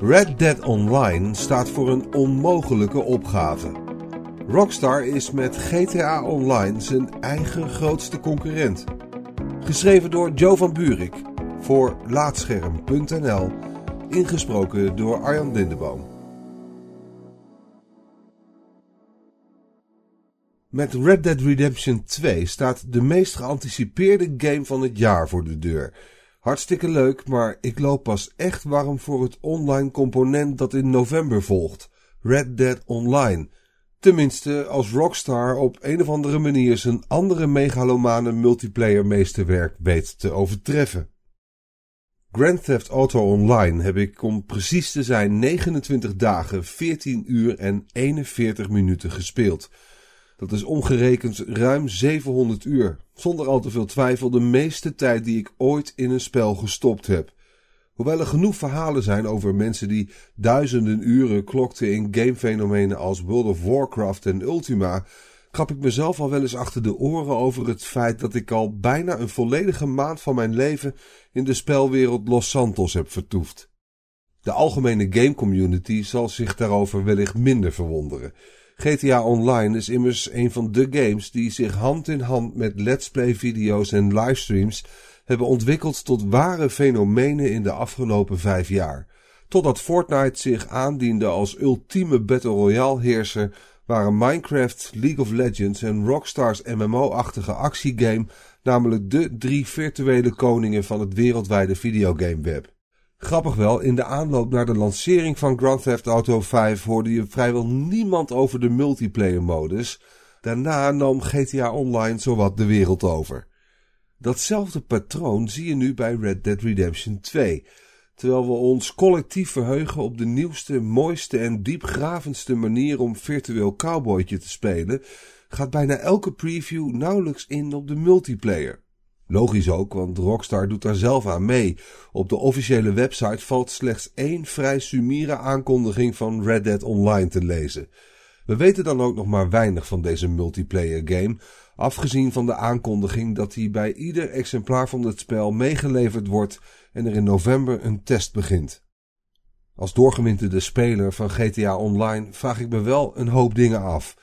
Red Dead Online staat voor een onmogelijke opgave. Rockstar is met GTA Online zijn eigen grootste concurrent. Geschreven door Joe van Buurik voor Laatscherm.nl, ingesproken door Arjan Lindeboom. Met Red Dead Redemption 2 staat de meest geanticipeerde game van het jaar voor de deur. Hartstikke leuk, maar ik loop pas echt warm voor het online component dat in november volgt. Red Dead Online. Tenminste, als Rockstar op een of andere manier zijn andere megalomane multiplayer meesterwerk weet te overtreffen. Grand Theft Auto Online heb ik om precies te zijn 29 dagen, 14 uur en 41 minuten gespeeld. Dat is omgerekend ruim 700 uur. Zonder al te veel twijfel de meeste tijd die ik ooit in een spel gestopt heb. Hoewel er genoeg verhalen zijn over mensen die duizenden uren klokten in gamefenomenen als World of Warcraft en Ultima, krap ik mezelf al wel eens achter de oren over het feit dat ik al bijna een volledige maand van mijn leven in de spelwereld Los Santos heb vertoefd. De algemene gamecommunity zal zich daarover wellicht minder verwonderen. GTA Online is immers een van de games die zich hand in hand met let's play video's en livestreams hebben ontwikkeld tot ware fenomenen in de afgelopen vijf jaar. Totdat Fortnite zich aandiende als ultieme Battle Royale heerser, waren Minecraft, League of Legends en Rockstars MMO-achtige actiegame namelijk de drie virtuele koningen van het wereldwijde videogameweb. Grappig wel, in de aanloop naar de lancering van Grand Theft Auto 5 hoorde je vrijwel niemand over de multiplayer modus. Daarna nam GTA Online zowat de wereld over. Datzelfde patroon zie je nu bij Red Dead Redemption 2. Terwijl we ons collectief verheugen op de nieuwste, mooiste en diepgravendste manier om virtueel cowboytje te spelen, gaat bijna elke preview nauwelijks in op de multiplayer. Logisch ook, want Rockstar doet daar zelf aan mee. Op de officiële website valt slechts één vrij sumire aankondiging van Red Dead Online te lezen. We weten dan ook nog maar weinig van deze multiplayer game, afgezien van de aankondiging dat hij bij ieder exemplaar van het spel meegeleverd wordt en er in november een test begint. Als doorgewinterde speler van GTA Online vraag ik me wel een hoop dingen af.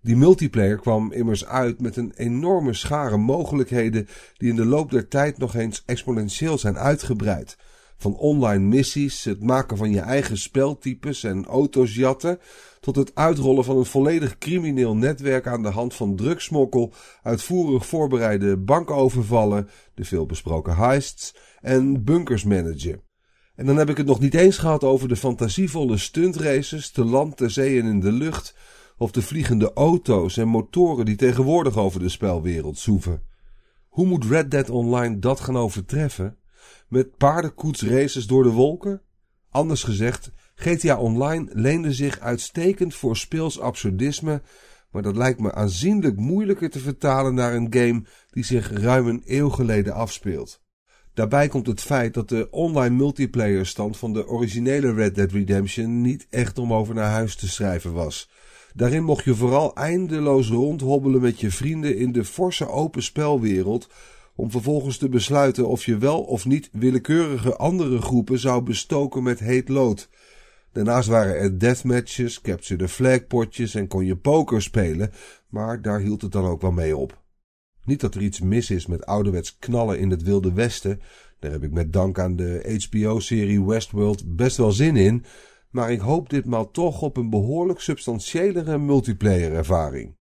Die multiplayer kwam immers uit met een enorme schare mogelijkheden die in de loop der tijd nog eens exponentieel zijn uitgebreid. Van online missies, het maken van je eigen speltypes en auto's jatten, tot het uitrollen van een volledig crimineel netwerk aan de hand van drugsmokkel, uitvoerig voorbereide bankovervallen, de veelbesproken heists en bunkers managen. En dan heb ik het nog niet eens gehad over de fantasievolle stuntraces te land, te zee en in de lucht, of de vliegende auto's en motoren die tegenwoordig over de spelwereld zoeven. Hoe moet Red Dead Online dat gaan overtreffen? Met paardenkoetsraces door de wolken? Anders gezegd, GTA Online leende zich uitstekend voor speels absurdisme, maar dat lijkt me aanzienlijk moeilijker te vertalen naar een game die zich ruim een eeuw geleden afspeelt. Daarbij komt het feit dat de online multiplayer stand van de originele Red Dead Redemption niet echt om over naar huis te schrijven was. Daarin mocht je vooral eindeloos rondhobbelen met je vrienden in de forse open spelwereld, om vervolgens te besluiten of je wel of niet willekeurige andere groepen zou bestoken met heet lood. Daarnaast waren er deathmatches, capture the flag potjes en kon je poker spelen, maar daar hield het dan ook wel mee op. Niet dat er iets mis is met ouderwets knallen in het Wilde Westen, daar heb ik met dank aan de HBO-serie Westworld best wel zin in, maar ik hoop ditmaal toch op een behoorlijk substantiëlere multiplayer ervaring.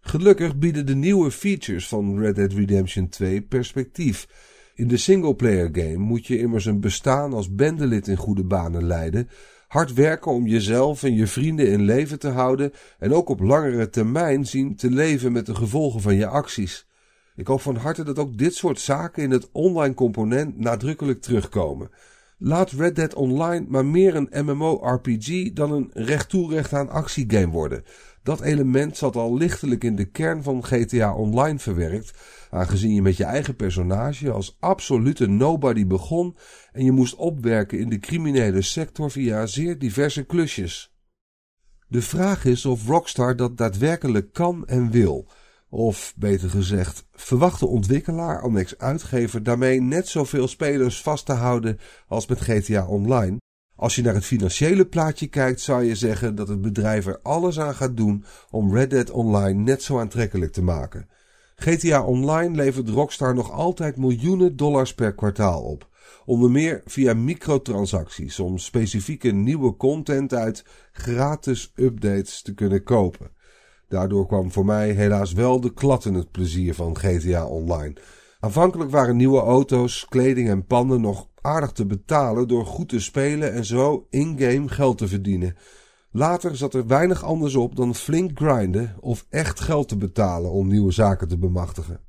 Gelukkig bieden de nieuwe features van Red Dead Redemption 2 perspectief. In de singleplayer game moet je immers een bestaan als bendelid in goede banen leiden, hard werken om jezelf en je vrienden in leven te houden en ook op langere termijn zien te leven met de gevolgen van je acties. Ik hoop van harte dat ook dit soort zaken in het online component nadrukkelijk terugkomen. Laat Red Dead Online maar meer een MMO-RPG dan een recht toe recht aan actiegame worden. Dat element zat al lichtelijk in de kern van GTA Online verwerkt, aangezien je met je eigen personage als absolute nobody begon en je moest opwerken in de criminele sector via zeer diverse klusjes. De vraag is of Rockstar dat daadwerkelijk kan en wil. Of beter gezegd, verwacht de ontwikkelaar Annex uitgever daarmee net zoveel spelers vast te houden als met GTA Online? Als je naar het financiële plaatje kijkt, zou je zeggen dat het bedrijf er alles aan gaat doen om Red Dead Online net zo aantrekkelijk te maken. GTA Online levert Rockstar nog altijd miljoenen dollars per kwartaal op. Onder meer via microtransacties om specifieke nieuwe content uit gratis updates te kunnen kopen. Daardoor kwam voor mij helaas wel de klad in het plezier van GTA Online. Aanvankelijk waren nieuwe auto's, kleding en panden nog aardig te betalen door goed te spelen en zo in-game geld te verdienen. Later zat er weinig anders op dan flink grinden of echt geld te betalen om nieuwe zaken te bemachtigen.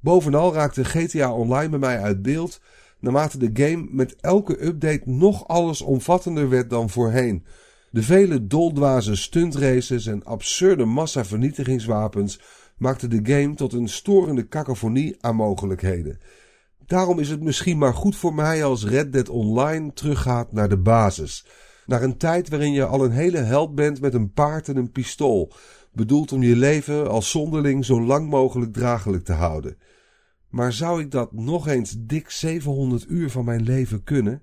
Bovenal raakte GTA Online bij mij uit beeld naarmate de game met elke update nog allesomvattender werd dan voorheen. De vele doldwaze stuntraces en absurde massavernietigingswapens maakten de game tot een storende cacophonie aan mogelijkheden. Daarom is het misschien maar goed voor mij als Red Dead Online teruggaat naar de basis. Naar een tijd waarin je al een hele held bent met een paard en een pistool, bedoeld om je leven als zonderling zo lang mogelijk draaglijk te houden. Maar zou ik dat nog eens dik 700 uur van mijn leven kunnen?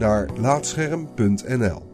naar laatscherm.nl.